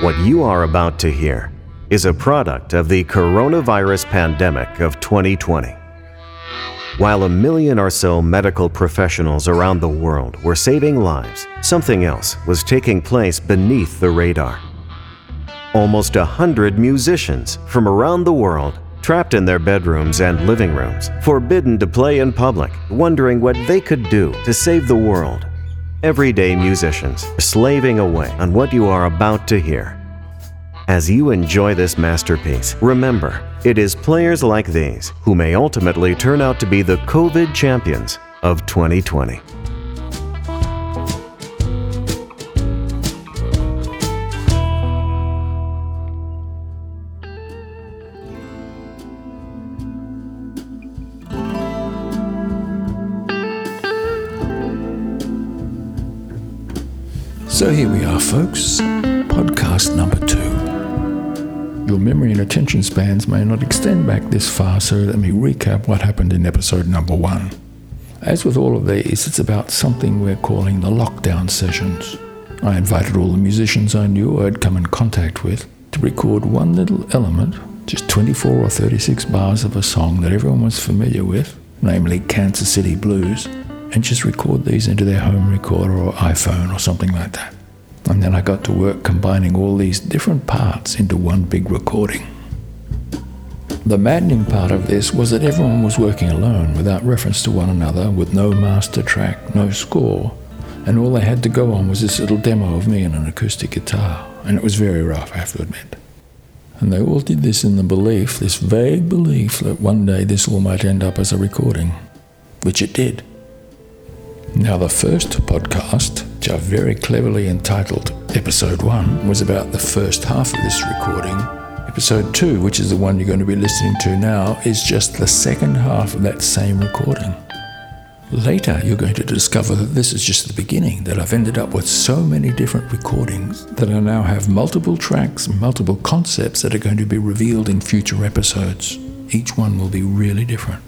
What you are about to hear is a product of the coronavirus pandemic of 2020. While a million or so medical professionals around the world were saving lives, something else was taking place beneath the radar. Almost a hundred musicians from around the world, trapped in their bedrooms and living rooms, forbidden to play in public, wondering what they could do to save the world everyday musicians slaving away on what you are about to hear. As you enjoy this masterpiece, remember, it is players like these who may ultimately turn out to be the COVID champions of 2020. So here we are, folks. Podcast number two. Your memory and attention spans may not extend back this far, so let me recap what happened in episode number one. As with all of these, it's about something we're calling the lockdown sessions. I invited all the musicians I knew I'd come in contact with to record one little element, just 24 or 36 bars of a song that everyone was familiar with, namely Kansas City Blues and just record these into their home recorder or iPhone or something like that. And then I got to work combining all these different parts into one big recording. The maddening part of this was that everyone was working alone without reference to one another, with no master track, no score, and all they had to go on was this little demo of me and an acoustic guitar, and it was very rough, I have to admit. And they all did this in the belief, this vague belief, that one day this all might end up as a recording, which it did. Now, the first podcast, which I very cleverly entitled Episode 1, was about the first half of this recording. Episode 2, which is the one you're going to be listening to now, is just the second half of that same recording. Later, you're going to discover that this is just the beginning, that I've ended up with so many different recordings that I now have multiple tracks, multiple concepts that are going to be revealed in future episodes. Each one will be really different.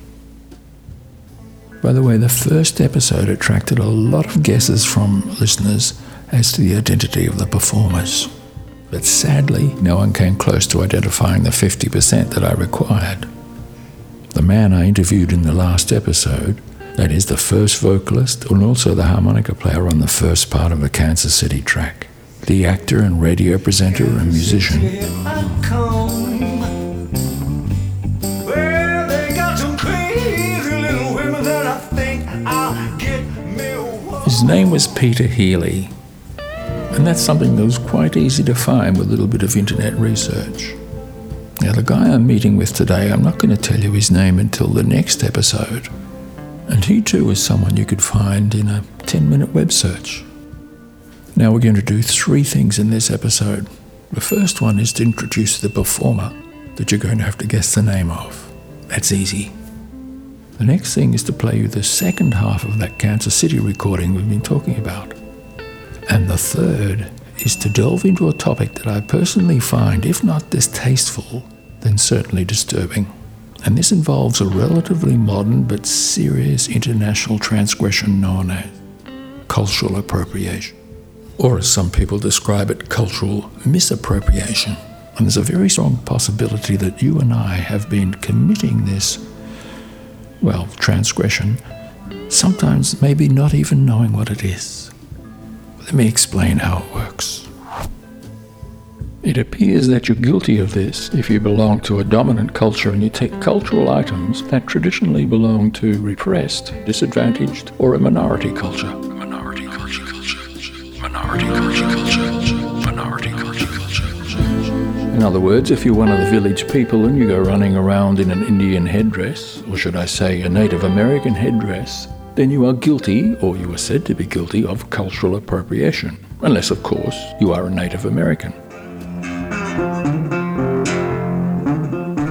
By the way, the first episode attracted a lot of guesses from listeners as to the identity of the performers. But sadly, no one came close to identifying the 50% that I required. The man I interviewed in the last episode, that is, the first vocalist and also the harmonica player on the first part of the Kansas City track, the actor and radio presenter and musician. His name was Peter Healy, and that's something that was quite easy to find with a little bit of internet research. Now, the guy I'm meeting with today, I'm not going to tell you his name until the next episode, and he too is someone you could find in a 10 minute web search. Now, we're going to do three things in this episode. The first one is to introduce the performer that you're going to have to guess the name of. That's easy. The next thing is to play you the second half of that Kansas City recording we've been talking about. And the third is to delve into a topic that I personally find, if not distasteful, then certainly disturbing. And this involves a relatively modern but serious international transgression known as cultural appropriation. Or, as some people describe it, cultural misappropriation. And there's a very strong possibility that you and I have been committing this well, transgression, sometimes maybe not even knowing what it is. Let me explain how it works. It appears that you're guilty of this if you belong to a dominant culture and you take cultural items that traditionally belong to repressed, disadvantaged, or a minority culture. Minority culture, culture. Minority culture. In other words, if you're one of the village people and you go running around in an Indian headdress, or should I say a Native American headdress, then you are guilty, or you are said to be guilty, of cultural appropriation. Unless, of course, you are a Native American.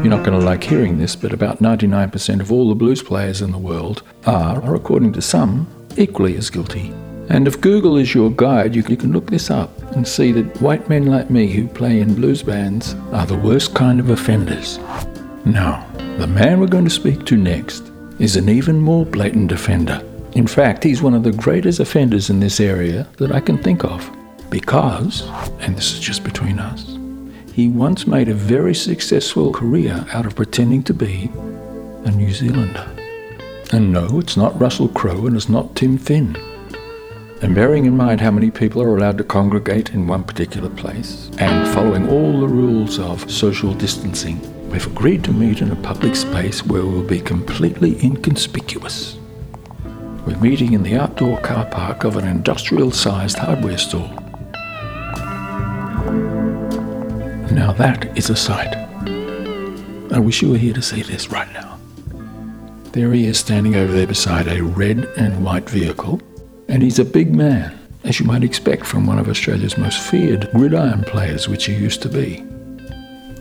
You're not going to like hearing this, but about 99% of all the blues players in the world are, or according to some, equally as guilty. And if Google is your guide, you can look this up and see that white men like me who play in blues bands are the worst kind of offenders. Now, the man we're going to speak to next is an even more blatant offender. In fact, he's one of the greatest offenders in this area that I can think of. Because, and this is just between us, he once made a very successful career out of pretending to be a New Zealander. And no, it's not Russell Crowe and it's not Tim Finn. And bearing in mind how many people are allowed to congregate in one particular place, and following all the rules of social distancing, we've agreed to meet in a public space where we'll be completely inconspicuous. We're meeting in the outdoor car park of an industrial sized hardware store. Now that is a sight. I wish you were here to see this right now. There he is standing over there beside a red and white vehicle, and he's a big man, as you might expect from one of Australia's most feared gridiron players, which he used to be.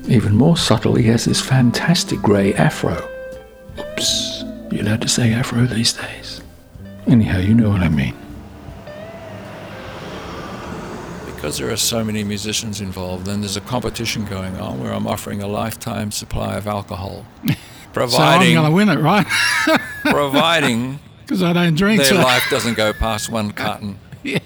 Even more subtle, he has this fantastic grey afro. Oops, you're allowed to say afro these days? Anyhow, you know what I mean. Because there are so many musicians involved, and there's a competition going on where I'm offering a lifetime supply of alcohol. Providing, so I'm going to win it, right? providing because I don't drink. Their so. life doesn't go past one carton. yeah.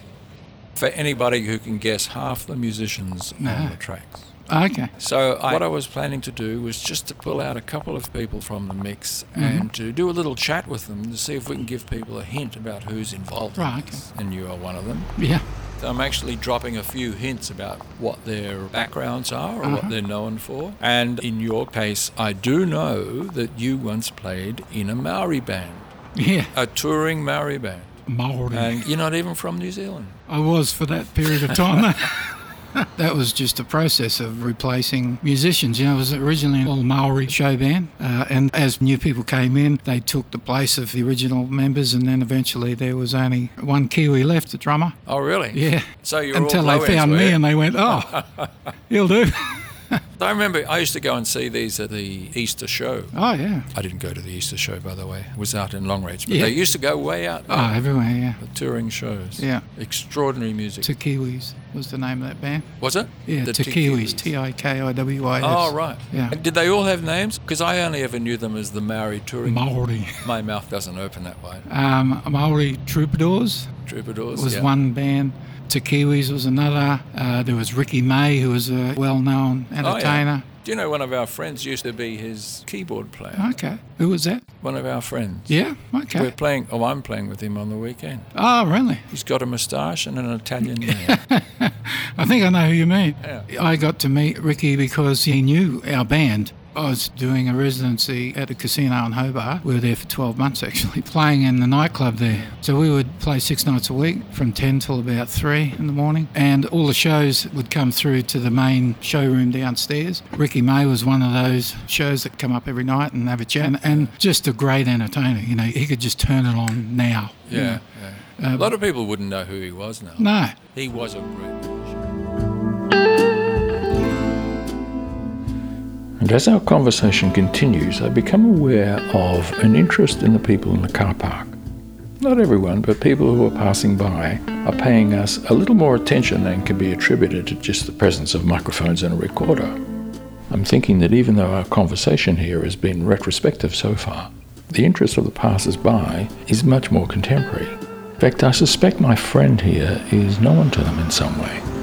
For anybody who can guess half the musicians no. on the tracks. Okay. So I, what I was planning to do was just to pull out a couple of people from the mix mm-hmm. and to do a little chat with them to see if we can give people a hint about who's involved. Right. In this. And you are one of them. Yeah. So I'm actually dropping a few hints about what their backgrounds are or uh-huh. what they're known for. And in your case, I do know that you once played in a Maori band. Yeah. A touring Maori band. Maori. And you're not even from New Zealand. I was for that period of time. that was just a process of replacing musicians. You know, it was originally an all Maori show band, uh, and as new people came in, they took the place of the original members, and then eventually there was only one Kiwi left, the drummer. Oh, really? Yeah. So you until they found me, and they went, "Oh, he'll do." I remember I used to go and see these at the Easter show. Oh, yeah. I didn't go to the Easter show, by the way. It was out in Longreach. But yeah. they used to go way out there. Oh, everywhere, yeah. The touring shows. Yeah. Extraordinary music. Tikiwis was the name of that band. Was it? Yeah, the Tikiwis. T I K I W I S. Oh, right. Yeah. And did they all have names? Because I only ever knew them as the Maori touring. Maori. My mouth doesn't open that way. Um, Maori Troubadours. Troubadours was yeah. one band. Tikiwis was another. Uh, there was Ricky May, who was a well-known entertainer. Oh, yeah. Do you know one of our friends used to be his keyboard player? Okay. Who was that? One of our friends. Yeah, okay. We're playing, oh, I'm playing with him on the weekend. Oh, really? He's got a moustache and an Italian name. I think I know who you mean. Yeah. I got to meet Ricky because he knew our band. I was doing a residency at a casino in Hobart. We were there for 12 months actually, playing in the nightclub there. So we would play six nights a week from 10 till about 3 in the morning. And all the shows would come through to the main showroom downstairs. Ricky May was one of those shows that come up every night and have a chat. And, and just a great entertainer. You know, he could just turn it on now. Yeah, you know. yeah. Uh, a lot of people wouldn't know who he was now. No. He was a great And as our conversation continues, I become aware of an interest in the people in the car park. Not everyone, but people who are passing by are paying us a little more attention than can be attributed to just the presence of microphones and a recorder. I'm thinking that even though our conversation here has been retrospective so far, the interest of the passers by is much more contemporary. In fact, I suspect my friend here is known to them in some way.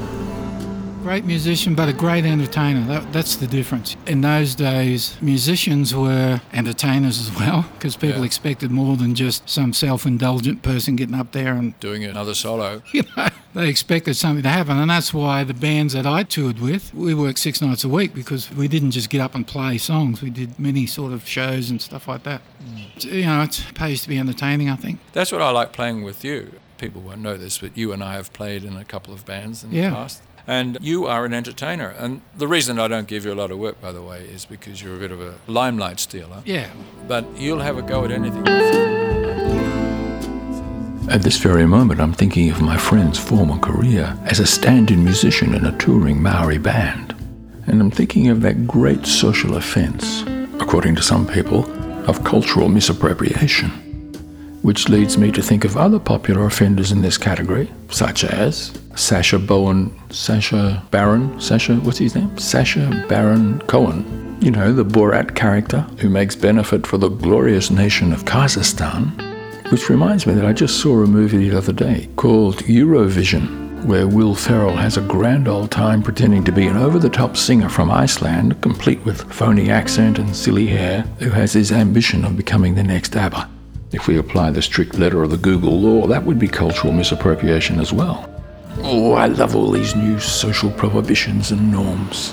Great musician, but a great entertainer. That, that's the difference. In those days, musicians were entertainers as well, because people yeah. expected more than just some self indulgent person getting up there and doing another solo. You know, they expected something to happen. And that's why the bands that I toured with, we worked six nights a week because we didn't just get up and play songs. We did many sort of shows and stuff like that. Mm. You know, it pays to be entertaining, I think. That's what I like playing with you. People won't know this, but you and I have played in a couple of bands in yeah. the past. And you are an entertainer. And the reason I don't give you a lot of work, by the way, is because you're a bit of a limelight stealer. Yeah. But you'll have a go at anything. At this very moment, I'm thinking of my friend's former career as a stand in musician in a touring Maori band. And I'm thinking of that great social offence, according to some people, of cultural misappropriation. Which leads me to think of other popular offenders in this category, such as Sasha Bowen, Sasha Baron, Sasha, what's his name? Sacha Baron Cohen. You know, the Borat character who makes benefit for the glorious nation of Kazakhstan. Which reminds me that I just saw a movie the other day called Eurovision, where Will Ferrell has a grand old time pretending to be an over the top singer from Iceland, complete with phony accent and silly hair, who has his ambition of becoming the next ABBA. If we apply the strict letter of the Google law, that would be cultural misappropriation as well. Oh, I love all these new social prohibitions and norms.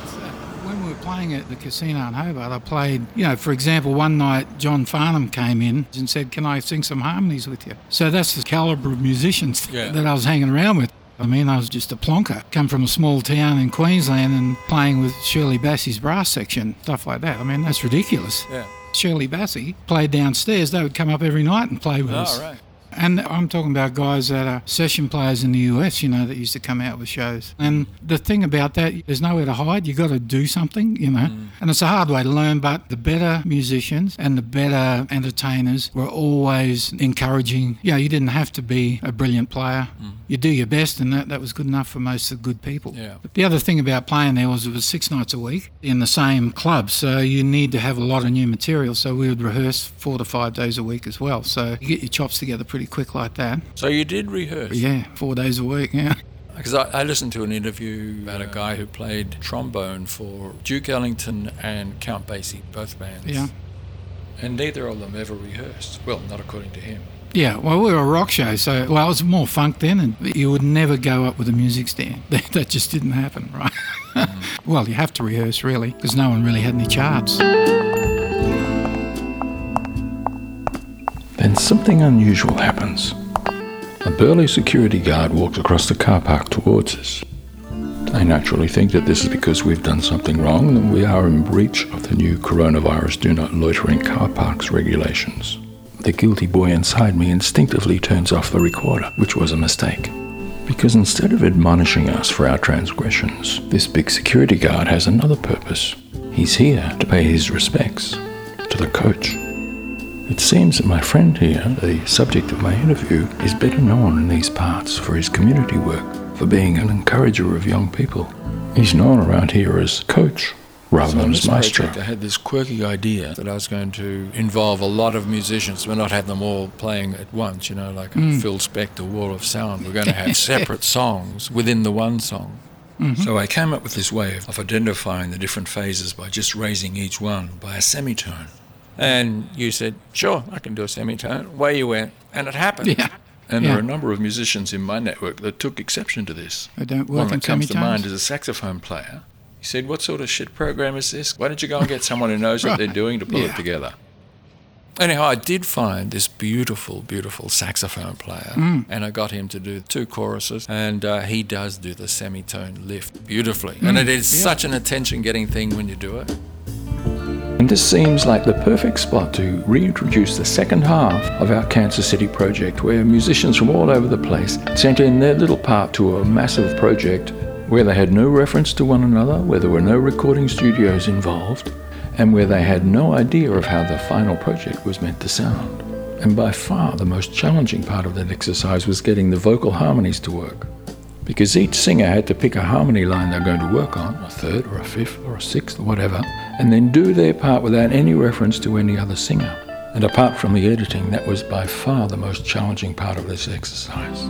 When we were playing at the casino in Hobart, I played, you know, for example, one night John Farnham came in and said, Can I sing some harmonies with you? So that's the calibre of musicians Yeah. that I was hanging around with. I mean, I was just a plonker, come from a small town in Queensland and playing with Shirley Bassey's brass section, stuff like that. I mean, that's ridiculous. Yeah. Shirley Bassey played downstairs. They would come up every night and play with us. right. And I'm talking about guys that are session players in the US, you know, that used to come out with shows. And the thing about that, there's nowhere to hide. You've got to do something, you know. Mm. And it's a hard way to learn, but the better musicians and the better entertainers were always encouraging. You know, you didn't have to be a brilliant player. Mm. You do your best, and that, that was good enough for most of the good people. Yeah. But the other thing about playing there was it was six nights a week in the same club, so you need to have a lot of new material. So we would rehearse four to five days a week as well. So you get your chops together pretty quick like that. So you did rehearse? Yeah, four days a week. Yeah. Because I, I listened to an interview about a guy who played trombone for Duke Ellington and Count Basie, both bands. Yeah. And neither of them ever rehearsed. Well, not according to him. Yeah, well, we were a rock show, so well, it was more funk then, and you would never go up with a music stand. that just didn't happen, right? Mm. well, you have to rehearse really, because no one really had any charts. Something unusual happens. A burly security guard walks across the car park towards us. I naturally think that this is because we've done something wrong and we are in breach of the new coronavirus do not loiter in car parks regulations. The guilty boy inside me instinctively turns off the recorder, which was a mistake. Because instead of admonishing us for our transgressions, this big security guard has another purpose. He's here to pay his respects to the coach. It seems that my friend here, the subject of my interview, is better known in these parts for his community work, for being an encourager of young people. He's known around here as Coach rather than as Maestro. I had this quirky idea that I was going to involve a lot of musicians, but not have them all playing at once, you know, like a hmm. Phil Spector Wall of Sound. We're going to have separate songs within the one song. Mm-hmm. So I came up with this way of, of identifying the different phases by just raising each one by a semitone. And you said, sure, I can do a semitone. Away you went, and it happened. Yeah. And there are a number of musicians in my network that took exception to this. They don't One work in that comes to mind is a saxophone player. He said, What sort of shit program is this? Why don't you go and get someone who knows what they're doing to pull Yeah. it together? Anyhow, I did find this beautiful, beautiful saxophone player, Mm. and I got him to do two choruses, and uh, he does do the semitone lift beautifully. And it is Mm. yeah. such an attention getting thing when you do it. And this seems like the perfect spot to reintroduce the second half of our Kansas City project, where musicians from all over the place sent in their little part to a massive project where they had no reference to one another, where there were no recording studios involved, and where they had no idea of how the final project was meant to sound. And by far the most challenging part of that exercise was getting the vocal harmonies to work because each singer had to pick a harmony line they're going to work on, a third or a fifth or a sixth or whatever, and then do their part without any reference to any other singer. And apart from the editing, that was by far the most challenging part of this exercise.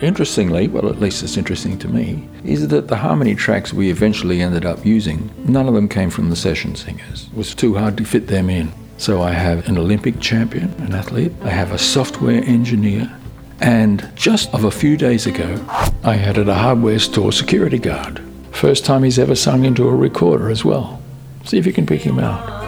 Interestingly, well, at least it's interesting to me, is that the harmony tracks we eventually ended up using, none of them came from the session singers. It was too hard to fit them in. So I have an Olympic champion, an athlete, I have a software engineer, and just of a few days ago, I added a hardware store security guard. First time he's ever sung into a recorder as well. See if you can pick him out.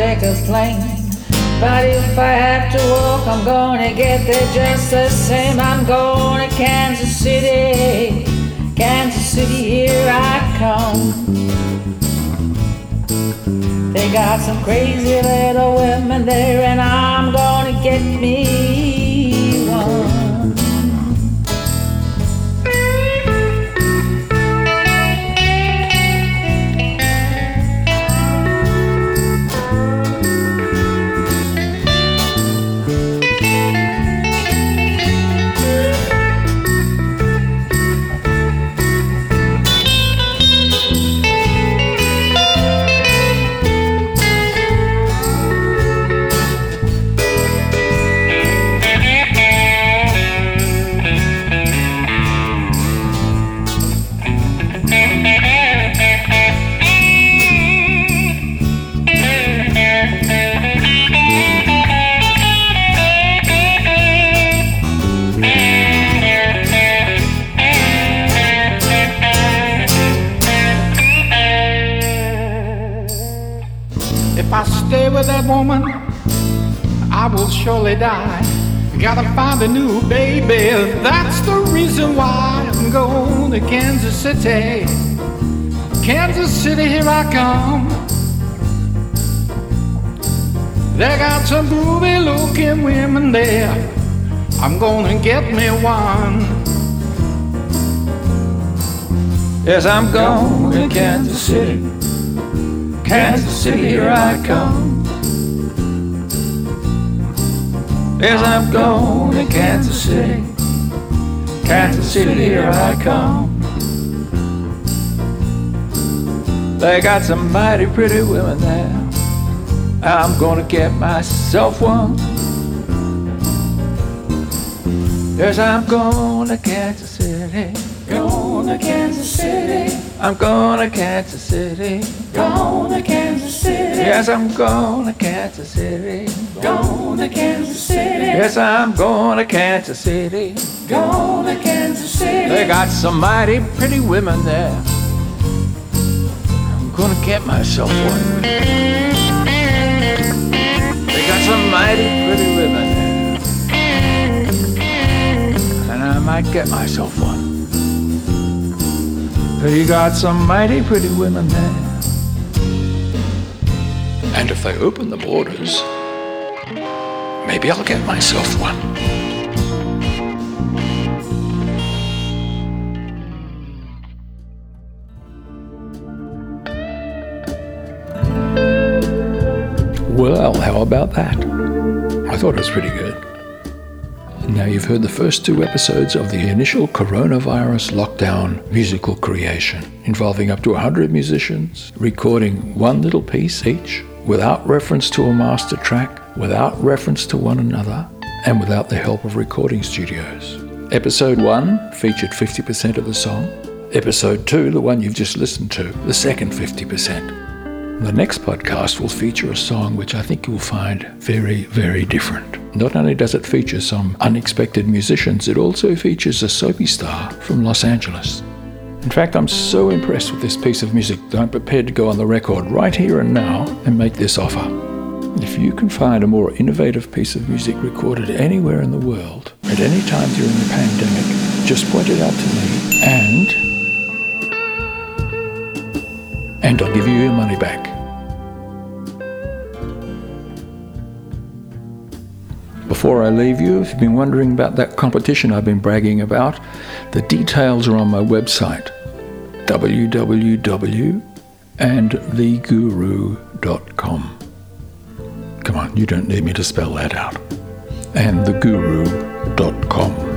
Take a plane. But if I have to walk, I'm gonna get there just the same. I'm going to Kansas City, Kansas City, here I come. They got some crazy little women there, and I'm gonna get me surely die. Gotta find a new baby, that's the reason why I'm going to Kansas City. Kansas City, here I come. They got some groovy looking women there. I'm gonna get me one. Yes, I'm going to Kansas City. Kansas City, here I come. Yes, I'm going to Kansas City. Kansas City, here I come. They got some mighty pretty women there. I'm gonna get myself one. Yes, I'm going to Kansas City. Going to Kansas City. I'm going to Kansas City. Going to Kansas City. Yes, I'm going to Kansas City. Going to Kansas City. Yes, I'm going to Kansas City. Going to Kansas City. They got some mighty pretty women there. I'm gonna get myself one. They got some mighty pretty women there. And I might get myself one. They got some mighty pretty women there. And if they open the borders, maybe I'll get myself one. Well, how about that? I thought it was pretty good. Now, you've heard the first two episodes of the initial coronavirus lockdown musical creation, involving up to 100 musicians recording one little piece each, without reference to a master track, without reference to one another, and without the help of recording studios. Episode 1 featured 50% of the song. Episode 2, the one you've just listened to, the second 50%. The next podcast will feature a song which I think you'll find very, very different. Not only does it feature some unexpected musicians, it also features a soapy star from Los Angeles. In fact, I'm so impressed with this piece of music that I'm prepared to go on the record right here and now and make this offer. If you can find a more innovative piece of music recorded anywhere in the world at any time during the pandemic, just point it out to me and and I'll give you your money back. Before I leave you, if you've been wondering about that competition I've been bragging about, the details are on my website www.andtheguru.com. Come on, you don't need me to spell that out. andtheguru.com.